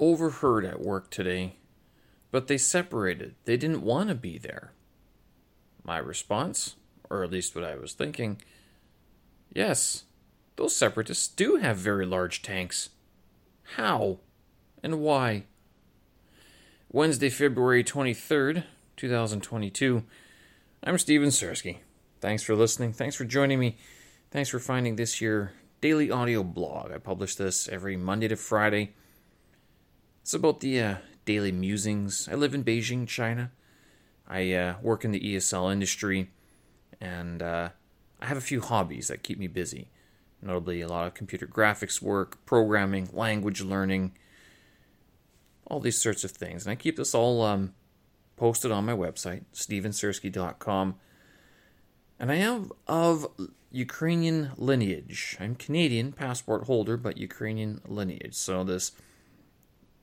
overheard at work today, but they separated. They didn't want to be there. My response, or at least what I was thinking, yes, those separatists do have very large tanks. How? And why? Wednesday, February 23rd, 2022. I'm Steven Sersky. Thanks for listening. Thanks for joining me. Thanks for finding this your daily audio blog. I publish this every Monday to Friday. It's about the uh, daily musings. I live in Beijing, China. I uh, work in the ESL industry, and uh, I have a few hobbies that keep me busy. Notably, a lot of computer graphics work, programming, language learning, all these sorts of things. And I keep this all um, posted on my website, stevensersky.com. And I am of Ukrainian lineage. I'm Canadian passport holder, but Ukrainian lineage. So this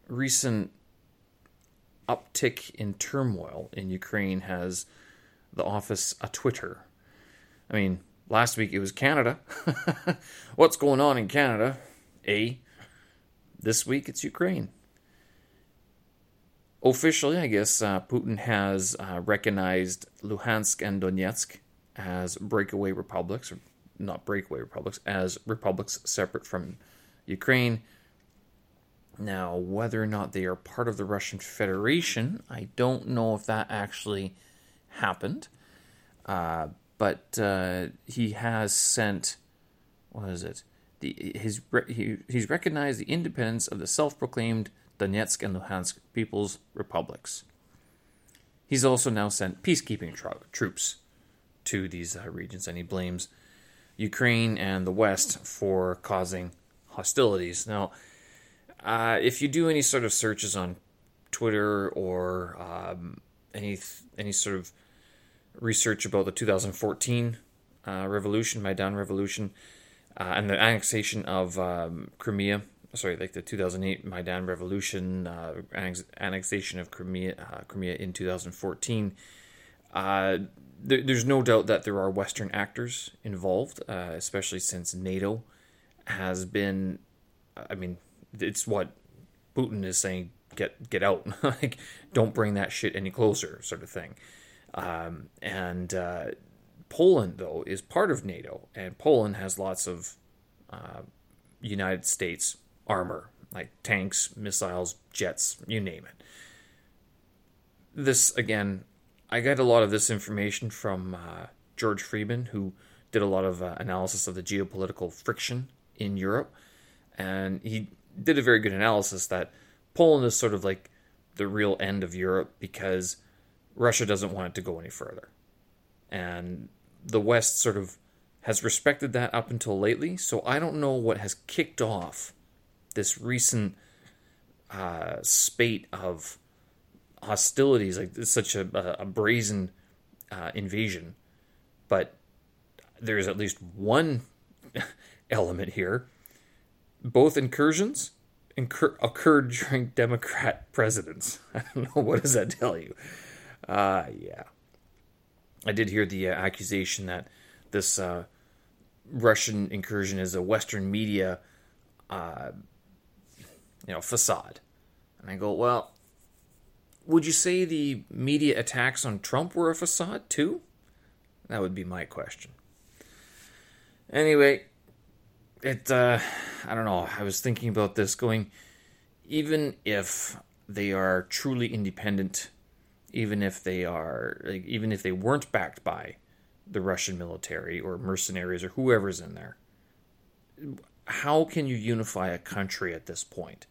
recent uptick in turmoil in Ukraine has the office a Twitter. I mean, last week it was Canada. What's going on in Canada? A. This week it's Ukraine. Officially, I guess uh, Putin has uh, recognized Luhansk and Donetsk as breakaway republics, or not breakaway republics, as republics separate from Ukraine. Now, whether or not they are part of the Russian Federation, I don't know if that actually happened. Uh, but uh, he has sent, what is it? The, his, he, he's recognized the independence of the self proclaimed Donetsk and Luhansk People's Republics. He's also now sent peacekeeping tro- troops to these uh, regions, and he blames Ukraine and the West for causing hostilities. Now, uh, if you do any sort of searches on Twitter or um, any any sort of research about the 2014 uh, revolution, Maidan Revolution, uh, and the annexation of um, Crimea. Sorry, like the 2008 Maidan Revolution, uh, annexation of Crimea, uh, Crimea in 2014. Uh, there, there's no doubt that there are Western actors involved, especially since NATO has been. I mean, it's what Putin is saying: get get out, like don't bring that shit any closer, sort of thing. Um, and uh, Poland, though, is part of NATO, and Poland has lots of uh, United States armor, like tanks, missiles, jets, you name it. This, again, I got a lot of this information from uh, George Friedman, who did a lot of uh, analysis of the geopolitical friction in Europe. And he did a very good analysis that Poland is sort of like the real end of Europe because Russia doesn't want it to go any further. And the West sort of has respected that up until lately. So I don't know what has kicked off this recent uh, spate of hostilities. Like such a, a brazen uh, invasion, but there's at least one element here. Both incursions incur- occurred during Democrat presidents. I don't know what does that tell you. Uh, yeah. I did hear the uh, accusation that this uh, Russian incursion is a Western media, uh, you know, facade. And I go, well, would you say the media attacks on Trump were a facade too? That would be my question. Anyway, it, uh, I don't know. I was thinking about this going, even if they are truly independent even if they are like, even if they weren't backed by the Russian military or mercenaries or whoever's in there. How can you unify a country at this point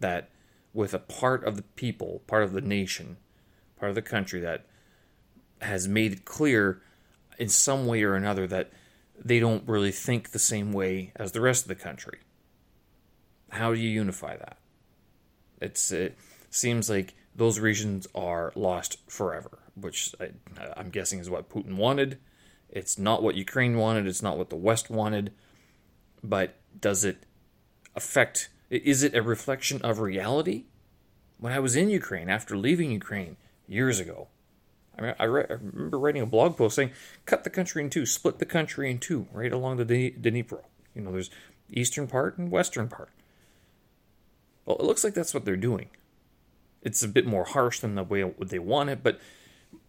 that with a part of the people, part of the nation, part of the country that has made it clear in some way or another that they don't really think the same way as the rest of the country? How do you unify that? It's it seems like those regions are lost forever, which I, I'm guessing is what Putin wanted. It's not what Ukraine wanted, it's not what the West wanted, but does it affect, is it a reflection of reality? When I was in Ukraine, after leaving Ukraine years ago, I, I, re- I remember writing a blog post saying, cut the country in two, split the country in two, right along the Dnipro. You know, there's eastern part and western part. Well, it looks like that's what they're doing. It's a bit more harsh than the way they want it, but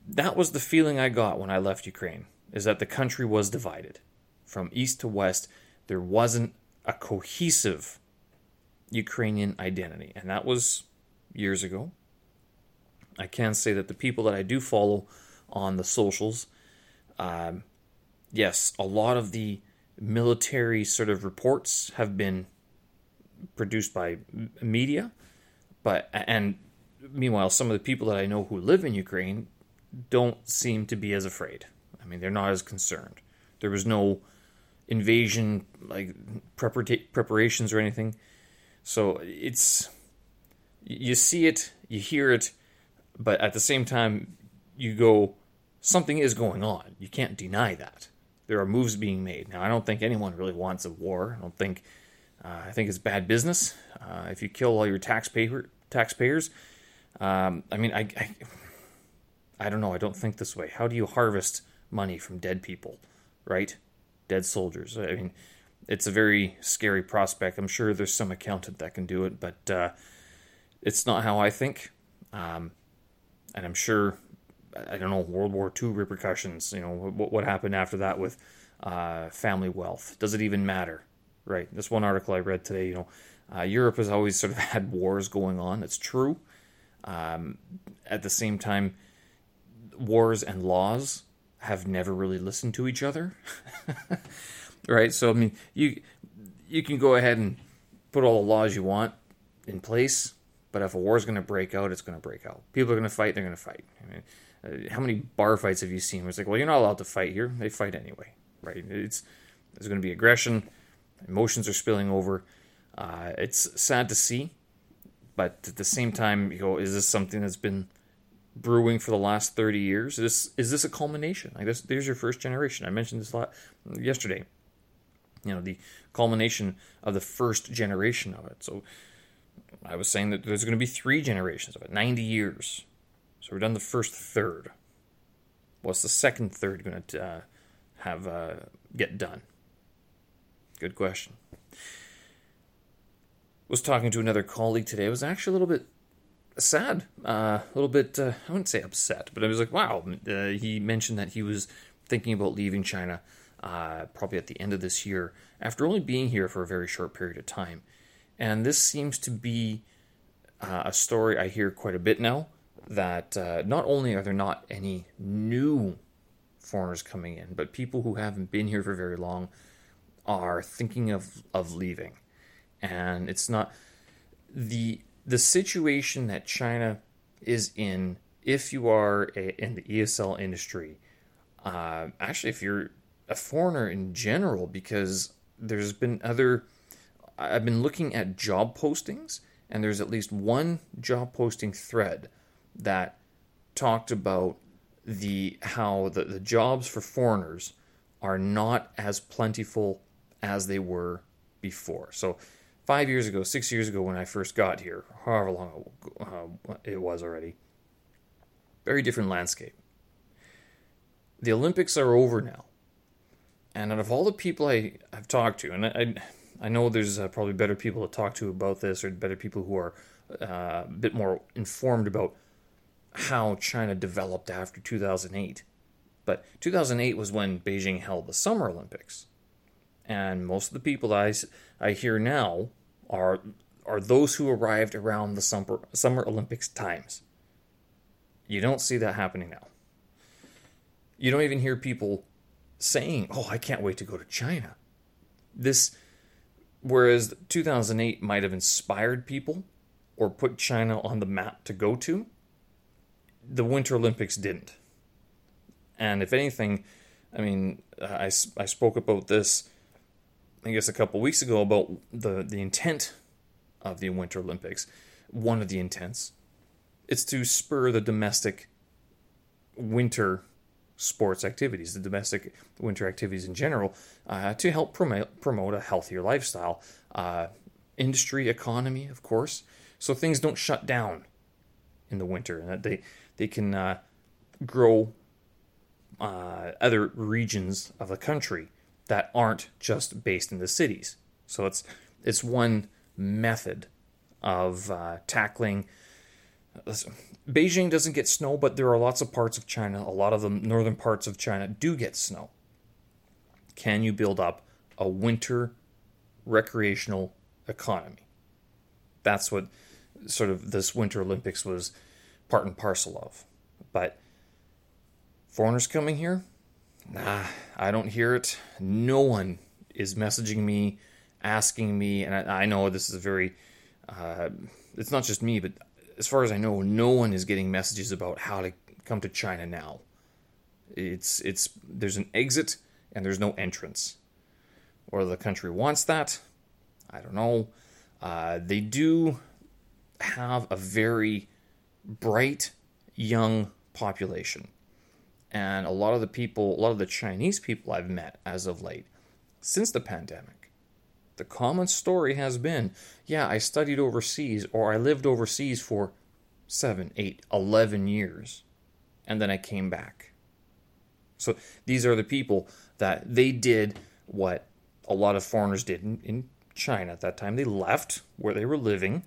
that was the feeling I got when I left Ukraine, is that the country was divided. From east to west, there wasn't a cohesive Ukrainian identity. And that was years ago. I can say that the people that I do follow on the socials, um, yes, a lot of the military sort of reports have been produced by media, but and meanwhile, some of the people that I know who live in Ukraine don't seem to be as afraid. I mean, they're not as concerned. There was no invasion like preparations or anything. So it's you see it, you hear it, but at the same time you go something is going on. You can't deny that. There are moves being made. Now I don't think anyone really wants a war. I don't think uh, I think it's bad business. Uh, if you kill all your taxpayer taxpayers, um, I mean I, I I don't know. I don't think this way. How do you harvest money from dead people, right? Dead soldiers. I mean, it's a very scary prospect. I'm sure there's some accountant that can do it, but uh, it's not how I think. Um, and I'm sure, I don't know, World War II repercussions. You know, what, what happened after that with uh, family wealth? Does it even matter? Right. This one article I read today, you know, uh, Europe has always sort of had wars going on. It's true. Um, at the same time, wars and laws have never really listened to each other. right? So I mean, you you can go ahead and put all the laws you want in place, but if a war is going to break out, it's going to break out. People are going to fight. They're going to fight. I mean, uh, how many bar fights have you seen? Where it's like, well, you're not allowed to fight here. They fight anyway, right? It's there's going to be aggression. Emotions are spilling over. Uh, it's sad to see, but at the same time, you go, is this something that's been brewing for the last 30 years? Is this, is this a culmination? Like this, there's your first generation. I mentioned this a lot yesterday you know the culmination of the first generation of it. So I was saying that there's going to be three generations of it, 90 years. So we're done the first third. What's the second third going to uh, have uh, get done? Good question. Was talking to another colleague today. I was actually a little bit sad, uh, a little bit. Uh, I wouldn't say upset, but I was like, wow. Uh, he mentioned that he was thinking about leaving China uh, probably at the end of this year, after only being here for a very short period of time. And this seems to be uh, a story I hear quite a bit now that uh, not only are there not any new foreigners coming in, but people who haven't been here for very long are thinking of, of leaving. And it's not the the situation that China is in if you are a, in the ESL industry. Uh, actually, if you're a foreigner in general because there's been other I've been looking at job postings and there's at least one job posting thread that talked about the how the, the jobs for foreigners are not as plentiful as they were before. So five years ago, six years ago when I first got here, however long uh, it was already, very different landscape. The Olympics are over now. And out of all the people I, have talked to, and I, I know there's uh, probably better people to talk to about this, or better people who are uh, a bit more informed about how China developed after 2008. But 2008 was when Beijing held the Summer Olympics. And most of the people I, I hear now are, are those who arrived around the Summer, Summer Olympics times. You don't see that happening now. You don't even hear people saying, "Oh, I can't wait to go to China." This whereas 2008 might have inspired people or put China on the map to go to, the Winter Olympics didn't. And if anything, I mean, I, I spoke about this, I guess, a couple weeks ago about the, the intent of the Winter Olympics. One of the intents. It's to spur the domestic winter sports activities, the domestic winter activities in general, uh, to help promote, promote a healthier lifestyle. Uh, industry, economy, of course, so things don't shut down in the winter and that they, they can uh, grow uh, other regions of the country that aren't just based in the cities. So it's, it's one method of uh, tackling. Beijing doesn't get snow, but there are lots of parts of China, a lot of the northern parts of China do get snow. Can you build up a winter recreational economy? That's what sort of this Winter Olympics was part and parcel of. But foreigners coming here, nah, I don't hear it. No one is messaging me, asking me, and I, I know this is a very, uh, it's not just me, but as far as I know, no one is getting messages about how to come to China now. It's it's there's an exit and there's no entrance. Or the country wants that, I don't know. Uh, they do have a very bright young population. And a lot of the people, a lot of the Chinese people I've met as of late, since the pandemic, the common story has been yeah, I studied overseas or I lived overseas for seven, eight, eleven years, and then I came back. So these are the people that they did what a lot of foreigners did in, in China at that time. They left where they were living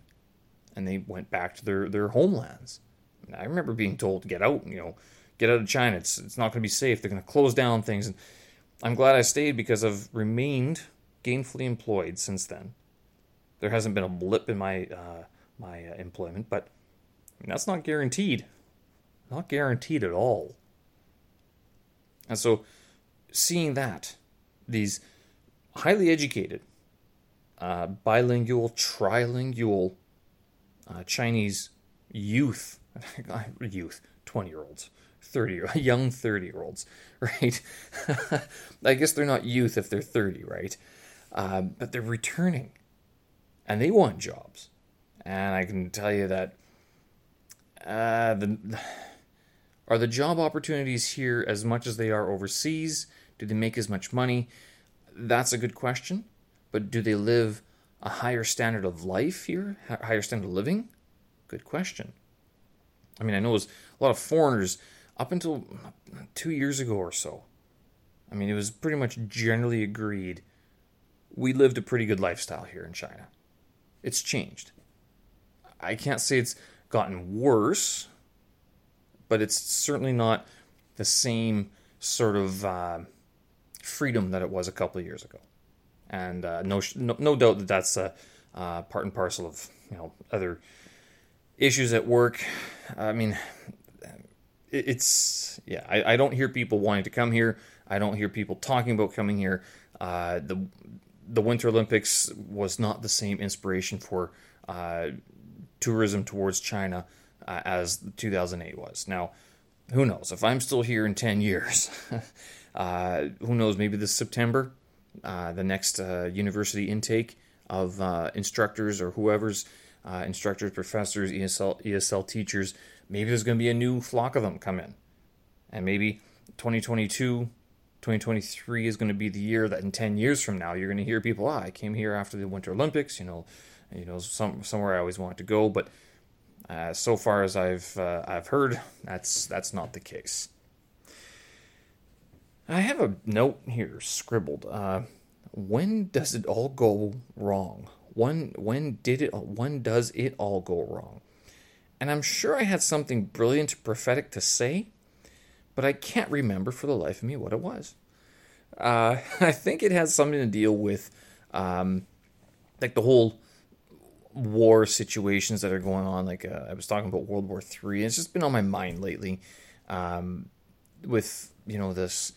and they went back to their, their homelands. And I remember being told to get out, you know, get out of China. It's, it's not going to be safe. They're going to close down things. And I'm glad I stayed because I've remained gainfully employed since then. There hasn't been a blip in my uh, my uh, employment, but that's not guaranteed. Not guaranteed at all. And so, seeing that, these highly educated, uh, bilingual, trilingual uh, Chinese youth, youth, 20 year olds, 30 young 30 year olds, right? I guess they're not youth if they're 30, right? But they're returning and they want jobs. And I can tell you that uh, the, are the job opportunities here as much as they are overseas? Do they make as much money? That's a good question. But do they live a higher standard of life here, higher standard of living? Good question. I mean, I know was a lot of foreigners up until two years ago or so. I mean, it was pretty much generally agreed we lived a pretty good lifestyle here in China. It's changed. I can't say it's gotten worse, but it's certainly not the same sort of uh, freedom that it was a couple of years ago and uh, no, no, no doubt that that's uh, part and parcel of you know other issues at work. I mean, it's yeah. I, I don't hear people wanting to come here. I don't hear people talking about coming here. Uh, the the Winter Olympics was not the same inspiration for uh, tourism towards China uh, as 2008 was. Now, who knows? If I'm still here in 10 years, who knows? Maybe this September uh, the next uh, university intake of uh, instructors or whoever's uh, instructors, professors, ESL, ESL teachers. Maybe there's going to be a new flock of them come in. And maybe 2022, 2023 is going to be the year that in 10 years from now, you're going to hear people, ah, I came here after the Winter Olympics, you know, you know, some, somewhere I always wanted to go. But uh, so far as I've, uh, I've heard, that's, that's not the case. I have a note here scribbled. Uh, when does it all go wrong? When when did it? When does it all go wrong? And I'm sure I had something brilliant, prophetic to say, but I can't remember for the life of me what it was. Uh, I think it has something to deal with, um, like the whole war situations that are going on. Like uh, I was talking about World War Three. It's just been on my mind lately, um, with you know this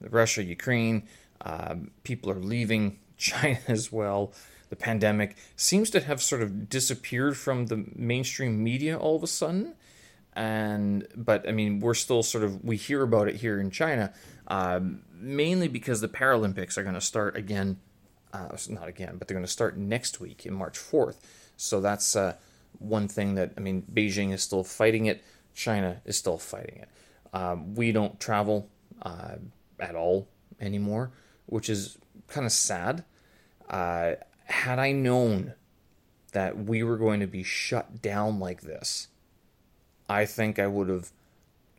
Russia, Ukraine. Um, people are leaving China as well. The pandemic seems to have sort of disappeared from the mainstream media all of a sudden. And but I mean, we're still sort of we hear about it here in China, um, mainly because the Paralympics are going to start again. Uh, not again, but they're going to start next week in March 4th. So that's uh, one thing that I mean, Beijing is still fighting it. China is still fighting it. Um, we don't travel. Uh, at all anymore, which is kind of sad. Uh, had I known that we were going to be shut down like this, I think I would have.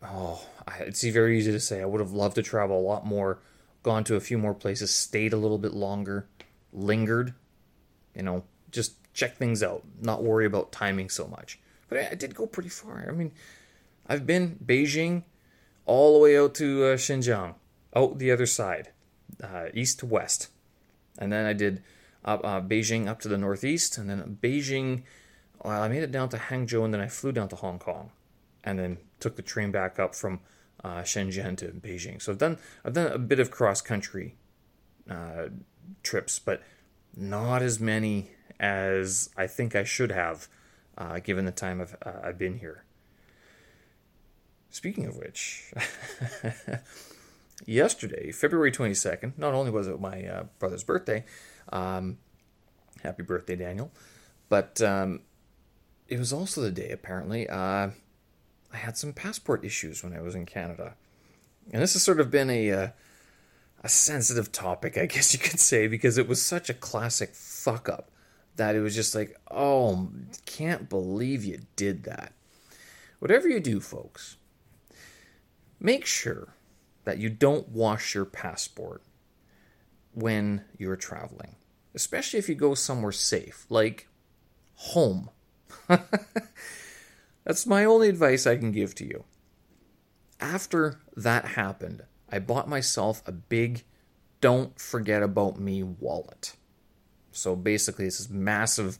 Oh, it's very easy to say. I would have loved to travel a lot more, gone to a few more places, stayed a little bit longer, lingered. You know, just check things out, not worry about timing so much. But I, did go pretty far. I mean, I've been Beijing all the way out to uh, Xinjiang, out the other side, uh, east to west. And then I did uh, Beijing up to the northeast, and then Beijing, well, I made it down to Hangzhou, and then I flew down to Hong Kong, and then took the train back up from uh, Shenzhen to Beijing. So I've done I've done a bit of cross country uh, trips, but not as many as I think I should have, uh, given the time I've, uh, I've been here. Speaking of which, yesterday, February 22nd, not only was it my uh, brother's birthday, um, happy birthday, Daniel, but um, it was also the day, apparently, uh, I had some passport issues when I was in Canada. And this has sort of been a, uh, a sensitive topic, I guess you could say, because it was such a classic fuck up that it was just like, oh, can't believe you did that. Whatever you do, folks, make sure that you don't wash your passport when you're traveling, especially if you go somewhere safe, like home. That's my only advice I can give to you. After that happened, I bought myself a big don't forget about me wallet. So basically, it's this massive,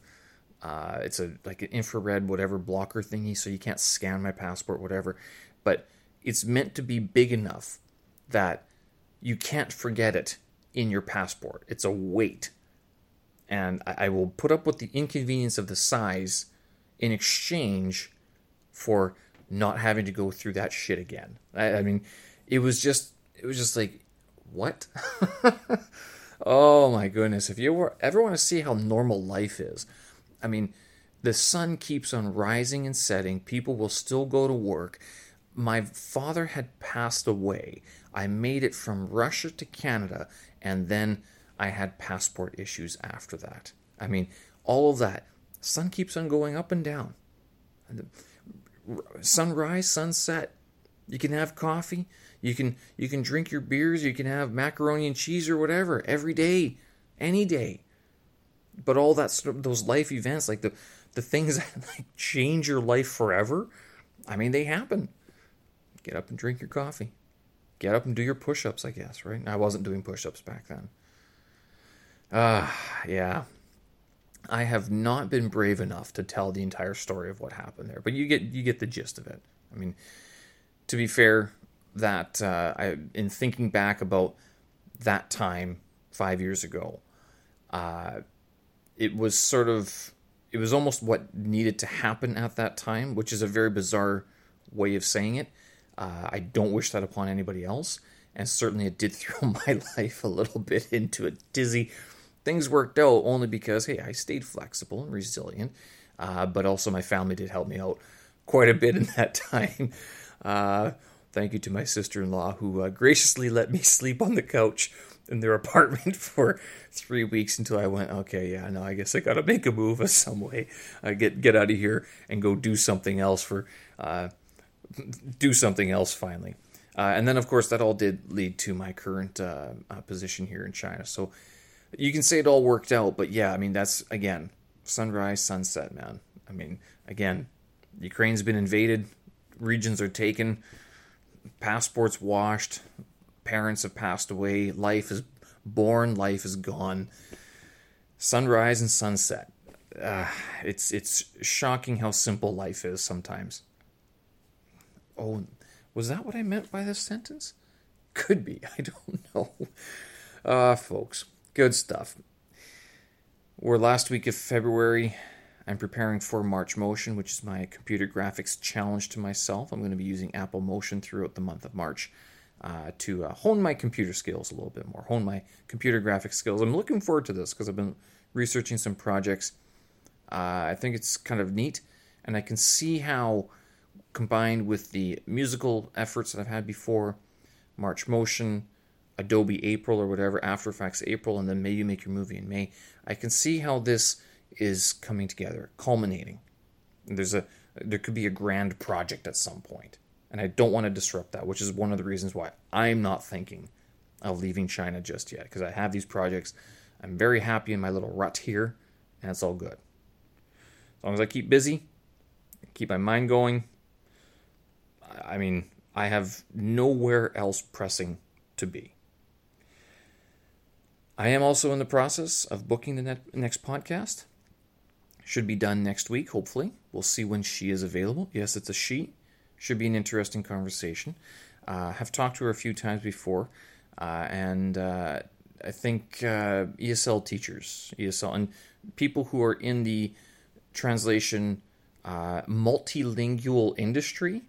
uh, it's a like an infrared whatever blocker thingy, so you can't scan my passport, whatever. But it's meant to be big enough that you can't forget it in your passport. It's a weight. And I, I will put up with the inconvenience of the size in exchange for not having to go through that shit again. I, I mean, it was just, it was just like, what? oh my goodness. If you were, ever want to see how normal life is, I mean, the sun keeps on rising and setting. People will still go to work. My father had passed away. I made it from Russia to Canada, and then I had passport issues after that. I mean, all of that. Sun keeps on going up and down. Sunrise, sunset. You can have coffee. You can you can drink your beers. You can have macaroni and cheese or whatever every day, any day. But all that those life events, like the the things that like change your life forever, I mean, they happen. Get up and drink your coffee get up and do your push-ups i guess right i wasn't doing push-ups back then ah uh, yeah i have not been brave enough to tell the entire story of what happened there but you get you get the gist of it i mean to be fair that uh, I, in thinking back about that time five years ago uh, it was sort of it was almost what needed to happen at that time which is a very bizarre way of saying it uh, I don't wish that upon anybody else, and certainly it did throw my life a little bit into a dizzy. Things worked out only because, hey, I stayed flexible and resilient, uh, but also my family did help me out quite a bit in that time. Uh, thank you to my sister in law who uh, graciously let me sleep on the couch in their apartment for three weeks until I went, okay, yeah, no, I guess I got to make a move of some way. I get get out of here and go do something else for uh, do something else finally. Uh, and then, of course, that all did lead to my current uh, uh, position here in China. So you can say it all worked out, but yeah, I mean, that's again, sunrise, sunset, man. I mean, again, Ukraine's been invaded, regions are taken, passports washed, parents have passed away, life is born, life is gone. Sunrise and sunset. Uh, it's it's shocking how simple life is sometimes. Oh, was that what I meant by this sentence? Could be. I don't know. Uh, folks, good stuff. We're last week of February. I'm preparing for March Motion, which is my computer graphics challenge to myself. I'm going to be using Apple Motion throughout the month of March uh, to uh, hone my computer skills a little bit more, hone my computer graphics skills. I'm looking forward to this because I've been researching some projects. Uh, I think it's kind of neat, and I can see how combined with the musical efforts that I've had before, March Motion, Adobe April or whatever, After Effects April, and then May You Make Your Movie in May, I can see how this is coming together, culminating. There's a there could be a grand project at some point, and I don't want to disrupt that, which is one of the reasons why I'm not thinking of leaving China just yet, because I have these projects. I'm very happy in my little rut here, and it's all good. As long as I keep busy, keep my mind going. I mean, I have nowhere else pressing to be. I am also in the process of booking the next podcast. Should be done next week, hopefully. We'll see when she is available. Yes, it's a she. Should be an interesting conversation. Uh, have talked to her a few times before, uh, and uh, I think uh, ESL teachers, ESL, and people who are in the translation uh, multilingual industry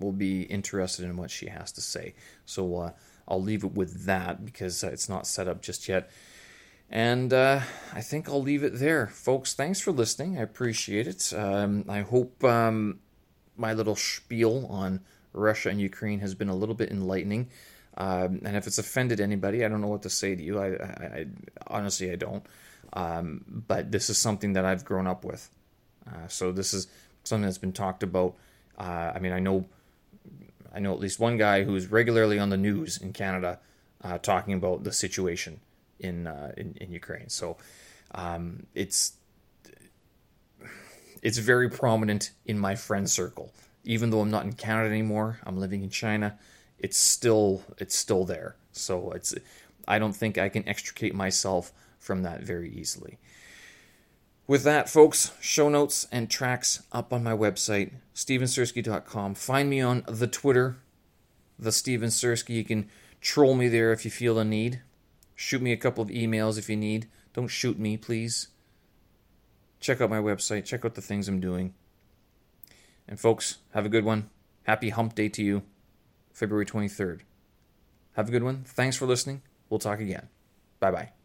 will be interested in what she has to say. So uh, I'll leave it with that because it's not set up just yet. And uh, I think I'll leave it there. Folks, thanks for listening. I appreciate it. Um, I hope um, my little spiel on Russia and Ukraine has been a little bit enlightening. Um, and if it's offended anybody, I don't know what to say to you. I, I, I honestly, I don't. Um, but this is something that I've grown up with. Uh, so this is something that's been talked about. Uh, I mean, I know, I know at least one guy who's regularly on the news in Canada uh, talking about the situation in uh, in, in, Ukraine. So um, it's it's very prominent in my friend circle. Even though I'm not in Canada anymore, I'm living in China. It's still it's still there. So it's I don't think I can extricate myself from that very easily. With that, folks, show notes and tracks up on my website, stevensersky.com. Find me on the Twitter, the Steven Sersky. You can troll me there if you feel the need. Shoot me a couple of emails if you need. Don't shoot me, please. Check out my website. Check out the things I'm doing. And, folks, have a good one. Happy hump day to you, February 23rd. Have a good one. Thanks for listening. We'll talk again. Bye bye.